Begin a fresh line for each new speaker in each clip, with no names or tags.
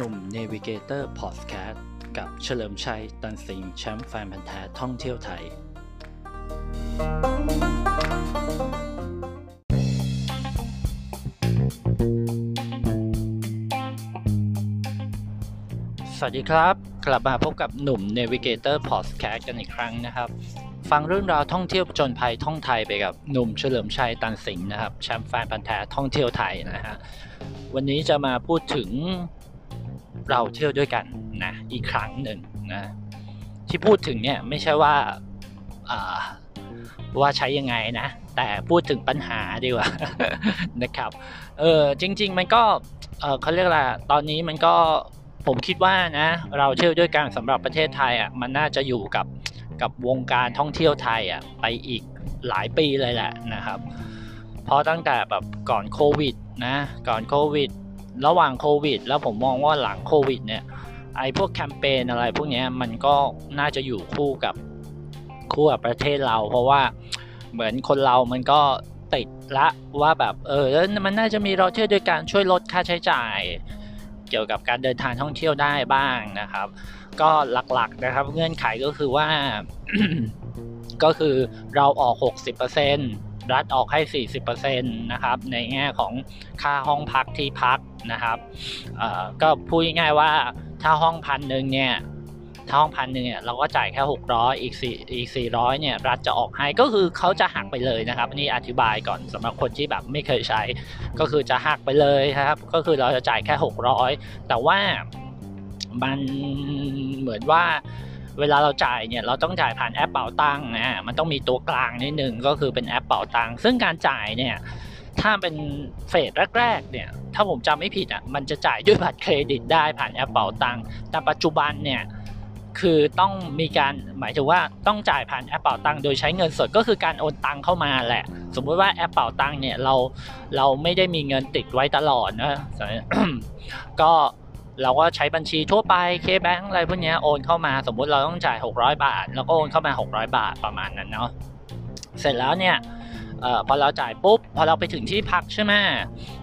หนุ่ม Navigator Podcast กับเฉลิมชัย ตันสิงแชมป์แฟนพันธุ์แท้ท่องเที่ยวไทย สวัสดีครับ กลับมาพบกับหนุ่ม Navigator Podcast กันอีกครั้งนะครับ ฟังเรื่องราวท่องเที่ยวผจญภัยท่องไทยไปกับหนุ่มเฉลิมชัย ตันสิงนะครับแชมป์แฟนพันธุ์แท้ท่องเที่ยวไทยนะฮะวันนี้จะมาพูดถึง เราเที่ยวด้วยกันนะอีกครั้งหนึ่งนะที่พูดถึงเนี่ยไม่ใช่ว่าว่าใช้ยังไงนะ แต่พูดถึงปัญหาดีกว่านะครับเออจริง ๆ มันก็เออเขาเรียกอะไรตอนนี้มันก็ผมคิดว่านะ เราเที่ยวด้วยกันสำหรับประเทศไทยอะมันน่าจะอยู่กับกับวงการท่องเที่ยวไทยอะไปอีกหลายปีเลยแหละนะครับเพราะตั้งแต่แบบก่อนโควิดนะก่อนโควิด ระหว่างโควิด แล้วผมมองว่าหลังโควิดเนี่ยไอ้พวกแคมเปญอะไรพวกนี้มันก็น่าจะอยู่คู่กับคู่กับประเทศเรา เพราะว่าเหมือนคนเรามันก็ติดละว่าแบบเออแล้วมันน่าจะมีเราเที่ยวด้วยการช่วยลดค่าใช้จ่าย เกี่ยวกับการเดินทางท่องเที่ยวได้บ้างนะครับ ก็หลักๆนะครับ เงื่อนไขก็คือว่าก็คือเราออก 60% รัฐออกให้ 40%นะครับในแง่ของค่าห้องพักที่พักนะครับก็พูดง่ายๆว่าถ้าห้องพันหนึ่งเนี่ยถ้าห้องพันหนึ่งเนี่ยเราก็จ่ายแค่ 600 อีก4อีก 400เนี่ยรัฐจะออกให้ก็คือเขาจะหักไปเลยนะครับนี่อธิบายก่อนสำหรับคนที่แบบไม่เคยใช้ ก็คือจะหักไปเลยครับ ก็คือเราจะจ่ายแค่ 600 แต่ว่ามันเหมือนว่า เวลาเราจ่ายเนี่ยเราต้องจ่ายผ่านแอปเป๋าตังค์นะมันต้องมีตัวกลางนิดนึงก็คือเป็นแอปเป๋าตังค์ซึ่งการจ่ายเนี่ยถ้าเป็น phase แรกๆเนี่ยถ้าผมจำไม่ผิดอะมันจะจ่ายด้วยบัตรเครดิตได้ผ่านแอปเป๋าตังค์แต่ปัจจุบันเนี่ยคือต้องมีการหมายถึงว่าต้องจ่ายผ่านแอปเป๋าตังค์โดยใช้เงินสดก็คือการโอนตังเข้ามาแหละ สมมุติว่าแอปเป๋าตังค์เนี่ยเราเราไม่ได้มีเงินติดไว้ตลอดนะก็ เราก็ใช้บัญชีทั่วไปเคแบงอะไรพวกนี้โอนเข้ามาสมมุติเราต้องจ่าย 600 บาท แล้วก็โอนเข้ามา 600 บาทประมาณนั้นเนาะเสร็จแล้วเนี่ยออพอเราจ่ายปุ๊บพอเราไปถึงที่พักใช่ไหม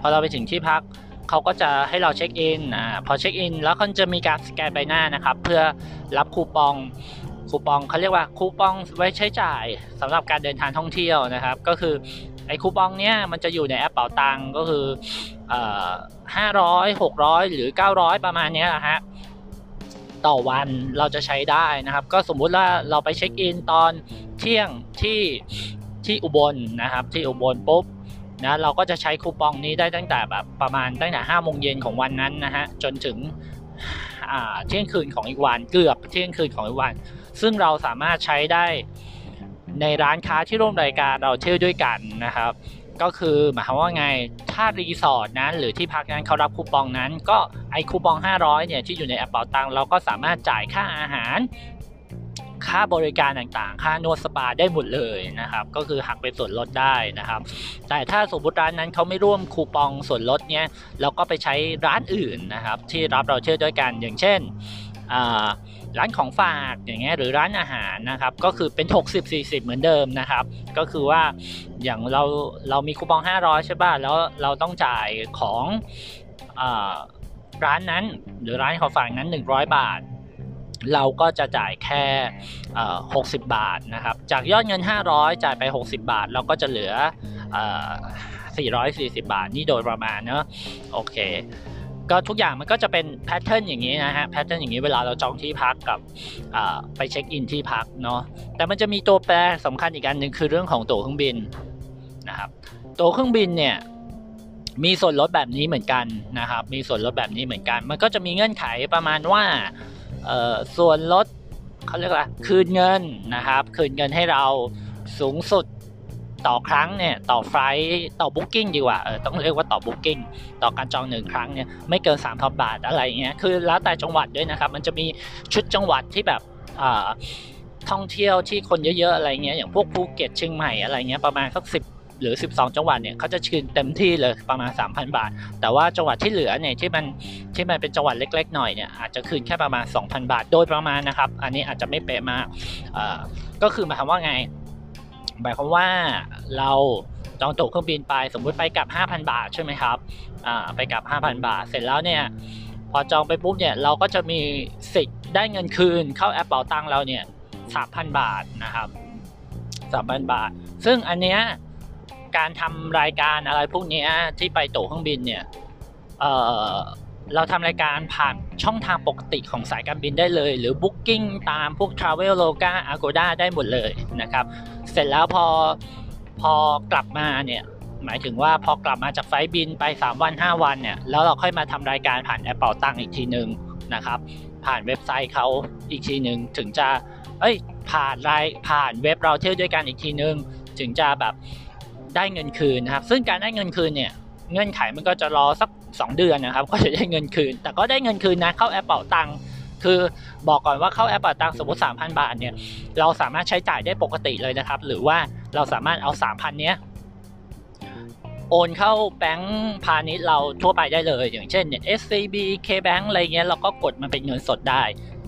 พอเราไปถึงที่พักเขาก็จะให้เราเช็คอินอ่าพอเช็คอินแล้วเขาจะมีการสแกนใบหน้านะครับ เพื่อรับคูปองคูปองเขาเรียกว่าคูปองไว้ใช้จ่ายสำหรับการเดินทางท่องเที่ยวนะครับ ก็คือ ไอ้คูปองเนี้ยมันจะอยู่ในแอปเป๋าตังก็คือห้าร้อยหกร้อยหรือเก้าร้อยประมาณนี้นะฮะต่อวันเราจะใช้ได้นะครับ ก็สมมุติว่าเราไปเช็คอินตอนเที่ยงที่ที่อุบลนะครับ ที่อุบลปุ๊บนะเราก็จะใช้คูปองนี้ได้ตั้งแต่แบบประมาณตั้งแต่ห้าโมงเย็นของวันนั้นนะฮะจนถึงเที่ยงคืนของอีกวันเกือบเที่ยงคืนของอีกวัน ซึ่งเราสามารถใช้ได้ ในร้านค้าที่ร่วมรายการเราเที่ยวด้วยกันนะครับ ก็คือหมายความว่าไงถ้ารีสอร์ทนั้นหรือที่พักนั้นเขารับคูปองนั้น ก็ไอคูปอง 500เนี่ยที่อยู่ในแอปเป๋าตังเราก็สามารถจ่ายค่าอาหารค่าบริการต่างๆ ค่านวดสปาได้หมดเลยนะครับ ก็คือหักเป็นส่วนลดได้นะครับ แต่ถ้าสมมติร้านนั้นเขาไม่ร่วมคูปองส่วนลดเนี้ยเราก็ไปใช้ร้านอื่นนะครับ ที่รับเราเชื่อด้วยกันอย่างเช่น ร้านของฝากอย่างเงี้ยหรือร้านอาหารนะครับก็คือเป็น 60-40 เหมือนเดิมนะครับ ก็คือว่าอย่างเราเรามีคูปอง 500 ใช่ป่ะแล้วเราต้องจ่ายของอร้านนั้นหรือร้านของฝากนั้น 100 บาท เราก็จะจ่ายแค่60 บาทนะครับ จากยอดเงิน 500 จ่ายไป 60 บาท เราก็จะเหลือ440 บาทนี่โดยประมาณเนาะโอเค ก็ทุกอย่างมันก็จะเป็น pattern อย่างนี้นะฮะ pattern อย่างนี้เวลาเราจองที่พักกับไป check in ที่พักเนาะแต่มันจะมีตัวแปรสำคัญอีกอันหนึ่งคือเรื่องของตั๋วเครื่องบินนะครับตั๋วเครื่องบินเนี่ยมีส่วนลดแบบนี้เหมือนกันนะครับ มีส่วนลดแบบนี้เหมือนกัน มันก็จะมีเงื่อนไขประมาณว่าส่วนลดเขาเรียกว่าคืนเงินนะครับ คืนเงินให้เราสูงสุด ต่อครั้งเนี่ยต่อ flight ต่อ booking ดีกว่าเออต้องเรียกว่าต่อ booking ต่อการจองหนึ่งครั้งเนี่ยไม่เกิน3ามพันบาทอะไรเงี้ยคือแล้วแต่จังหวัดด้วยนะครับมันจะมีชุดจังหวัดที่แบบท่องเที่ยวที่คนเยอะๆอะไรเงี้ยอย่างพวกภูเก็ตเชียงใหม่อะไรเงี้ยประมาณสักสิบหรือ 12 จังหวัดเนี่ยเขาจะคืนเต็มที่เลยประมาณ 3,000 บาท แต่ว่าจังหวัดที่เหลือเนี่ยที่มันที่มันเป็นจังหวัดเล็ก ๆ หน่อยเนี่ยอาจจะคืนแค่ประมาณ 2,000 บาท โดยประมาณนะครับ อันนี้อาจจะไม่เป๊ะมากก็คือหมายความว่าไง หมายความว่าเราจองตั๋วเครื่องบินไปสมมุติไปกับ 5,000 บาทใช่ไหมครับไปกับ 5,000 บาท เสร็จแล้วเนี่ยพอจองไปปุ๊บเนี่ยเราก็จะมีสิทธิ์ได้เงินคืนเข้าแอปเป๋าตังเราเนี่ยสามพันบาทนะครับสามพันบาท ซึ่งอันเนี้ยการทำรายการอะไรพวกนี้ที่ไปตั๋วเครื่องบินเนี่ยเออ เราทำรายการผ่านช่องทางปกติของสายการบินได้เลย หรือ Booking ตามพวก Traveloka Agoda ได้หมดเลยนะครับ เสร็จแล้วพอพอกลับมาเนี่ยหมายถึงว่าพอกลับมาจากไฟลท์บินไป 3 วัน 5 วันเนี่ยแล้วเราค่อยมาทำรายการผ่านแอปเป๋าตังอีกทีหนึ่งนะครับ ผ่านเว็บไซต์เขาอีกทีหนึ่งถึงจะเอ้ยผ่านรายผ่านเว็บเราเที่ยวด้วยกันอีกทีหนึ่งถึงจะแบบได้เงินคืนนะครับ ซึ่งการได้เงินคืนเนี่ย เงื่อนไขมันก็จะรอสัก 2 เดือนนะครับ ก็จะได้เงินคืน แต่ก็ได้เงินคืนนะเข้าแอปเป๋าตังคือบอกก่อนว่าเข้าแอปเป๋าตังสมมติ 3,000 บาทเนี่ยเราสามารถใช้จ่ายได้ปกติเลยนะครับ หรือว่าเราสามารถเอา 3,000 เนี้ยโอนเข้าแบงก์พาณิชย์เราทั่วไปได้เลย อย่างเช่นเนี่ย SCB KBank อะไรเงี้ยเราก็กดมาเป็นเงินสดได้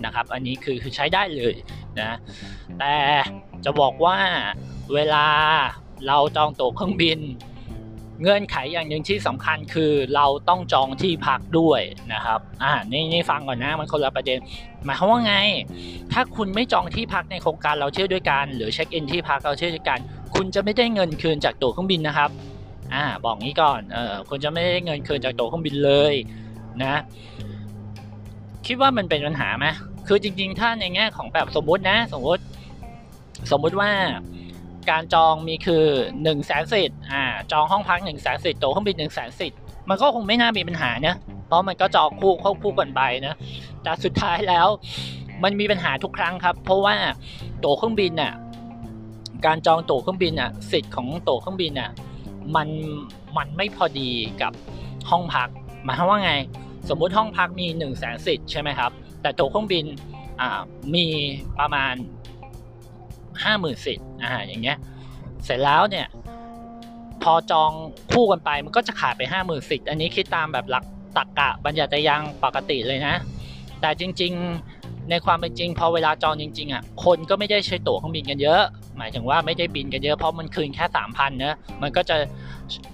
นะครับ อันนี้คือคือใช้ได้เลยนะแต่จะบอกว่าเวลาเราจองตั๋วเครื่องบิน เงื่อนไขอย่างหนึ่งที่สำคัญคือเราต้องจองที่พักด้วยนะครับอ่านี่นี่ฟังก่อนนะมันคนละประเด็น หมายความว่าไง ถ้าคุณไม่จองที่พักในโครงการเราเที่ยวด้วยกัน หรือเช็คอินที่พักเราเที่ยวด้วยกัน คุณจะไม่ได้เงินคืนจากตั๋วเครื่องบินนะครับอ่าบอกงี้ก่อนเออคุณจะไม่ได้เงินคืนจากตั๋วเครื่องบินเลยนะคิดว่ามันเป็นปัญหาไหมคือจริง ๆ ถ้าในแง่ของแบบสมมตินะ สมมติ สมมติว่า การจองมีคือ1นึ่งแสนสิทธิ์อ่าจองห้องพัก1นึ่งแสนสิทธิ์ตั๋วเครื่องบิน1นึ่งแสนสิทธิ์มันก็คงไม่น่ามีปัญหานะเพราะมันก็จองคู่เข้าคู่กันไปนะแต่สุดท้ายแล้วมันมีปัญหาทุกครั้งครับ เพราะว่าตั๋วเครื่องบินน่ะการจองตั๋วเครื่องบินน่ะสิทธิ์ของตั๋วเครื่องบินน่ะมันมันไม่พอดีกับห้องพักหมายความว่าไง สมมุติห้องพักมี1นึ่งแสนสิทธิ์ใช่ไหมครับแต่ตั๋วเครื่องบินอ่ามีประมาณ ห้าหมื่นสิทธิ์อ่าอย่างเงี้ย เสร็จแล้วเนี่ย พอจองคู่กันไปมันก็จะขาดไปห้าหมื่นสิทธิ์อันนี้คิดตามแบบหลักตักกะบัญญัติยังปกติเลยนะ แต่จริง ๆ ในความเป็นจริง พอเวลาจองจริง ๆอะคนก็ไม่ได้ใช้ตั๋วเครื่องบินกันเยอะ หมายถึงว่าไม่ได้บินกันเยอะเพราะมันคืนแค่สามพันเนะมันก็จะ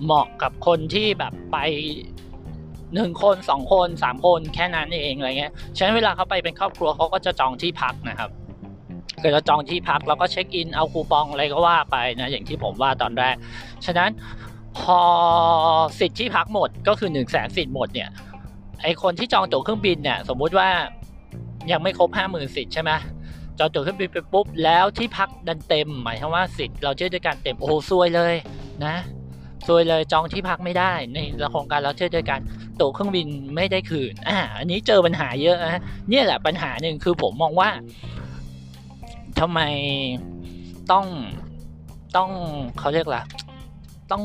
เหมาะกับคนที่แบบไปหนึ่งคนสองคนสามคนแค่นั้นเองอะไรเงี้ยฉะนั้นเวลาเขาไปเป็นครอบครัวเขาก็จะจองที่พักนะครับ กิดเราจองที่พักเราก็เช็คอินเอาคูปองอะไรก็ว่าไปนะอย่างที่ผมว่าตอนแรก ฉะนั้นพอสิทธิ์ที่พักหมดก็คือหนึ่งแสนสิทธิ์หมดเนี่ยไอคนที่จองตั๋วเครื่องบินเนี่ยสมมุติว่ายังไม่ครบห้าหมื่นสิทธิ์ใช่ไหมจองตั๋วเครื่องบินไปปุ๊บแล้วที่พักดันเต็ม หมายความว่าสิทธิ์เราเที่ยด้วยกันเต็มโอ้ซวยเลยนะซวยเลยจองที่พักไม่ได้ในโครงการเราเที่ยด้วยกันตั๋วเครื่องบินไม่ได้คืนอ่าอันนี้เจอปัญหาเยอะนะเนี่ยแหละปัญหาหนึ่งคือผมมองว่า ทำไมต้องต้องเขาเรียกล่ะ ต้อง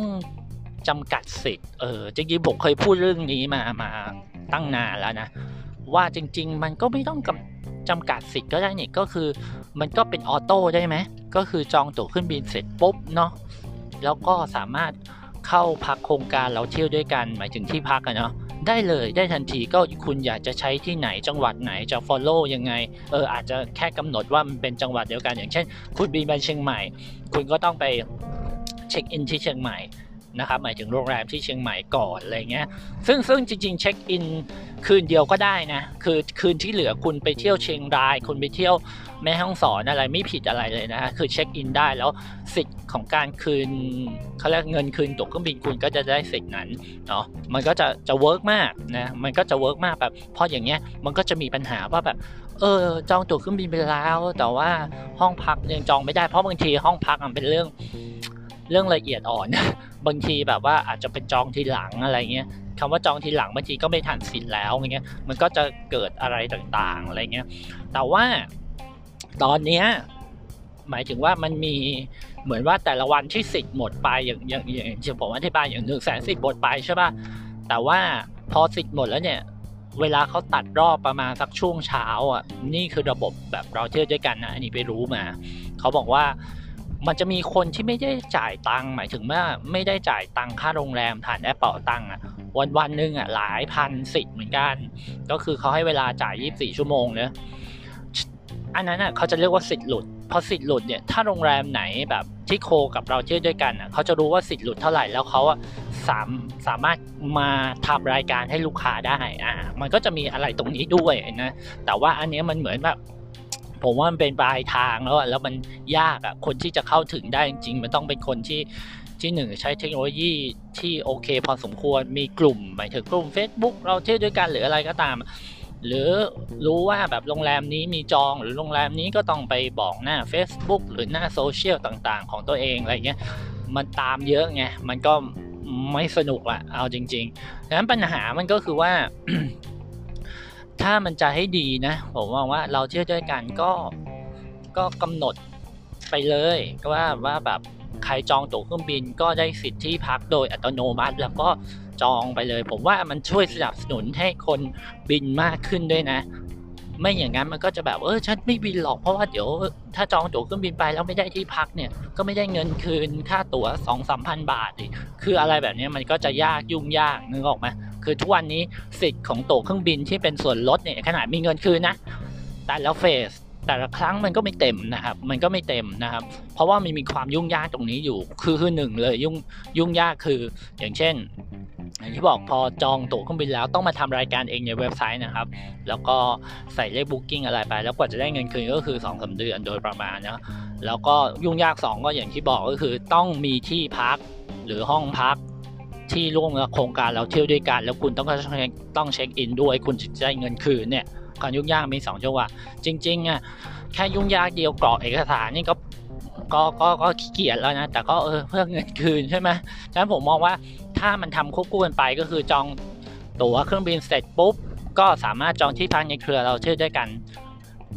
จำกัดสิทธิ์เออจริงๆผมเคยพูดเรื่องนี้มามาตั้งนานแล้วนะ ว่าจริง ๆ มันก็ไม่ต้องจำกัดสิทธิ์ก็ได้นี่ก็คือ มันก็เป็นออโต้ได้ไหมก็คือจองตั๋วขึ้นบินเสร็จปุ๊บเนาะแล้วก็สามารถเข้าพักโครงการเราเที่ยวด้วยกัน หมายถึงที่พักกันเนาะ ได้เลยได้ทันทีก็คุณอยากจะใช้ที่ไหนจังหวัดไหนจะ follow ยังไงเอออาจจะแค่กำหนดว่ามันเป็นจังหวัดเดียวกัน อย่างเช่น คุณบินไปเชียงใหม่ คุณก็ต้องไปเช็คอินที่เชียงใหม่นะครับหมายถึงโรงแรมที่เชียงใหม่ก่อนอะไรเงี้ยซึ่งซึ่งจริงๆเช็คอินคืนเดียวก็ได้นะคือคืนที่เหลือคุณไปเที่ยวเชียงราย คุณไปเที่ยว แม่ห้องสอนอะไรไม่ผิดอะไรเลยนะฮะคือเช็คอินได้แล้วสิทธิ์ของการคืนเขาเรียกเงินคืนตั๋วเครื่องบินคุณก็จะได้สิทธิ์นั้นเนาะมันก็จะจะ work มากนะมันก็จะ work มากแบบพออย่างเงี้ยมันก็จะมีปัญหาว่าแบบเออจองตั๋วเครื่องบินไปแล้ว แต่ว่าห้องพักยังจองไม่ได้เพราะบางทีห้องพักมันเป็นเรื่องเรื่องละเอียดอ่อน บางทีแบบว่าอาจจะเป็นจองทีหลังอะไรเงี้ยคำว่าจองทีหลังบางทีก็ไม่ทันสิทธิ์แล้วอย่างเงี้ยมันก็จะเกิดอะไรต่างๆอะไรเงี้ยแต่ว่า ตอนเนี้ยหมายถึงว่ามันมีเหมือนว่าแต่ละวันที่สิทธิ์หมดไปอย่างอย่างอย่างที่ผมอธิบายอย่างหนึ่งแสนสิทธิ์หมดไปใช่ป่ะแต่ว่าพอสิทธิ์หมดแล้วเนี่ย เวลาเขาตัดรอบประมาณสักช่วงเช้าอะนี่คือระบบแบบเราเที่ยวด้วยกันนะอันนี้ไปรู้มาเขาบอกว่ามันจะมีคนที่ไม่ได้จ่ายตังค์หมายถึงว่าไม่ได้จ่ายตังค่าโรงแรมผ่านแอปเป่าตังค์อะวันวันหนึ่งอะหลายพันสิทธิ์เหมือนกัน ก็คือเขาให้เวลาจ่าย 24 ชั่วโมงเนะ อันนั้นอะเขาจะเรียกว่าสิทธิ์หลุดพอสิทธิ์หลุดเนี่ยถ้าโรงแรมไหนแบบที่โคกับเราเที่ยวด้วยกันอะเขาจะรู้ว่าสิทธิ์หลุดเท่าไหร่แล้วเขาอะสามสามารถมาทำรายการให้ลูกค้าได้อ่ามันก็จะมีอะไรตรงนี้ด้วยนะแต่ว่าอันนี้มันเหมือนแบบผมว่ามันเป็นปลายทางแล้วแล้วมันยากอะคนที่จะเข้าถึงได้จริงๆมันต้องเป็นคนที่ที่หนึ่งใช้เทคโนโลยีที่โอเค พอสมควรมีกลุ่มหมายถึงกลุ่ม Facebook เราเที่ยวด้วยกันหรืออะไรก็ตาม หรือรู้ว่าแบบโรงแรมนี้มีจองหรือโรงแรมนี้ก็ต้องไปบอกหน้า Facebook หรือหน้าโซเชียลต่างๆ ของตัวเองอะไรเงี้ยมันตามเยอะไงมันก็ไม่สนุกละเอาจริงๆดังนั้นปัญหามันก็คือว่า ถ้ามันจะให้ดีนะ ผมมองว่าเราเที่ยวด้วยกันก็ก็กำหนดไปเลยก็ว่าว่าแบบใครจองตั๋วเครื่องบินก็ได้สิทธิพักโดยอัตโนมัติ แล้วก็ จองไปเลย ผมว่ามันช่วยสนับสนุนให้คนบินมากขึ้นด้วยนะ ไม่อย่างนั้นมันก็จะแบบเออฉันไม่บินหรอกเพราะว่าเดี๋ยว ถ้าจองตั๋วเครื่องบินไปแล้วไม่ได้ที่พักเนี่ย ก็ไม่ได้เงินคืนค่าตั๋วสองสามพันบาทอีกคืออะไรแบบนี้มันก็จะยากยุ่งยากนึกออกไหมคือทุกวันนี้สิทธิ์ของตั๋วเครื่องบินที่เป็นส่วนลดเนี่ยขนาดมีเงินคืนนะแต่แล้วเฟสแต่ละครั้งมันก็ไม่เต็มนะครับ มันก็ไม่เต็มนะครับ เพราะว่ามันมีความยุ่งยากตรงนี้อยู่ คือคือหนึ่งเลยยุ่งยุ่งยากคือ อย่างเช่น อย่างที่บอกพอจองตั๋วเครื่องบินแล้วต้องมาทำรายการเองในเว็บไซต์นะครับ แล้วก็ใส่เลขบุ๊กิ้งอะไรไป แล้วกว่าจะได้เงินคืนก็คือ2อสเดือนโดยประมาณนะแล้วก็ยุ่งยาก 2 ก็อย่างที่บอกก็คือต้องมีที่พักหรือห้องพักที่ร่วมกับโครงการเราเที่ยวด้วยกัน แล้วคุณต้องต้อง check in ด้วยคุณจะได้เงินคืนเนี่ยความยุ่งยากมี2จังหวะจริงๆอะแค่ยุ่งยากเดียวกรอกเอกสารนี่ก็ ก็ก็ก็ขี้เกียจแล้วนะ แต่ก็เออเพื่อเงินคืนใช่ไหมฉะนั้นผมมองว่าถ้ามันทำควบคู่กันไปก็คือจองตั๋วเครื่องบินเสร็จปุ๊บ ก็สามารถจองที่พักในเครือเราเที่ยวด้วยกัน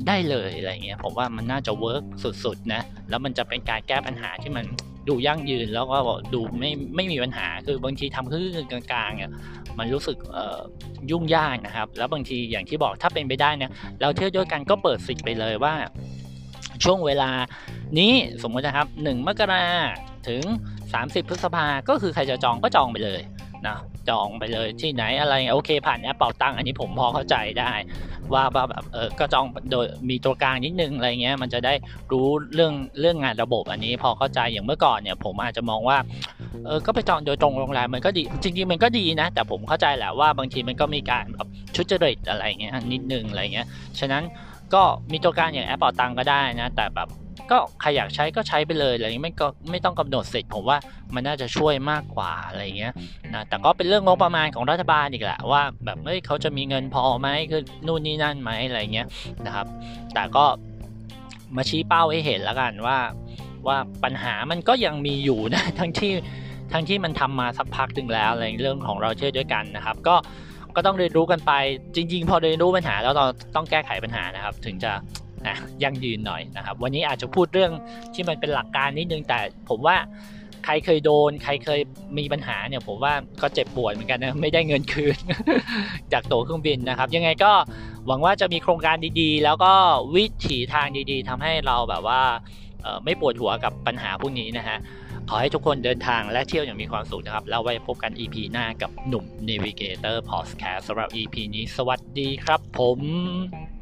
ได้เลยอะไรเงี้ยผมว่ามันน่าจะ work สุดๆนะแล้วมันจะเป็นการแก้ปัญหาที่มันดูยั่งยืนแล้วก็ดูไม่ไม่มีปัญหาคือบางทีทำคือกลางๆเนี่ยมันรู้สึกยุ่งยากนะครับ แล้วบางทีอย่างที่บอกถ้าเป็นไปได้เนี่ยเราเที่ยวด้วยกันก็เปิดสิทธิ์ไปเลยว่า ช่วงเวลานี้สมมตินะครับ 1 มกราถึง 30 พฤษภาก็คือใครจะจองก็จองไปเลยนะจองไปเลยที่ไหนอะไรโอเคผ่านแอปเป่าตังอันนี้ผมพอเข้าใจได้ ว่าแบบเออก็จองโดยมีตัวกลางนิดนึงอะไรเงี้ยมันจะได้รู้เรื่องเรื่องงานระบบอันนี้พอเข้าใจอย่างเมื่อก่อนเนี่ยผมอาจจะมองว่าเออก็ไปจองโดยตรงโรงแรมมันก็ดีจริงๆมันก็ดีนะ แต่ผมเข้าใจแหละว่าบางทีมันก็มีการแบบชุดจริตอะไรเงี้ยนิดนึงอะไรเงี้ยฉะนั้น ก็มีตัวกลางอย่างแอปเป่าตังก็ได้นะ แต่แบบก็ใครอยากใช้ก็ใช้ไปเลยอะไรเงี้ยไม่ก็ไม่ต้องกำหนดสิทธิ์ผมว่ามันน่าจะช่วยมากกว่าอะไรเงี้ยนะแต่ก็เป็นเรื่องงบประมาณของรัฐบาลอีกแหละว่า แบบเฮ้ยเขาจะมีเงินพอไหมคือนู่นนี่นั่นไหมอะไรเงี้ยนะครับ แต่ก็มาชี้เป้าให้เห็นแล้วกันว่า ว่าปัญหามันก็ยังมีอยู่นะทั้งที่ทั้งที่มันทำมาสักพักหนึ่งแล้วอะไรเรื่องของเราเชื่อด้วยกันนะครับ ก็ ก็ต้องเรียนรู้กันไป จริง ๆ พอเรียนรู้ปัญหาแล้วเราต้องแก้ไขปัญหานะครับ ถึงจะยังยืนหน่อยนะครับ วันนี้อาจจะพูดเรื่องที่มันเป็นหลักการนิดนึงแต่ผมว่าใครเคยโดน ใครเคยมีปัญหาเนี่ยผมว่าก็เจ็บปวดเหมือนกันนะไม่ได้เงินคืน จากตั๋วเครื่องบินนะครับ ยังไงก็หวังว่าจะมีโครงการดีๆ แล้วก็วิถีทางดีๆทำให้เราแบบว่าไม่ปวดหัวกับปัญหาพวกนี้นะฮะ ขอให้ทุกคนเดินทางและเที่ยวอย่างมีความสุขนะครับ แล้วไว้พบกัน EP หน้ากับหนุ่ม Navigator Podcast สำหรับ EP นี้ สวัสดีครับผม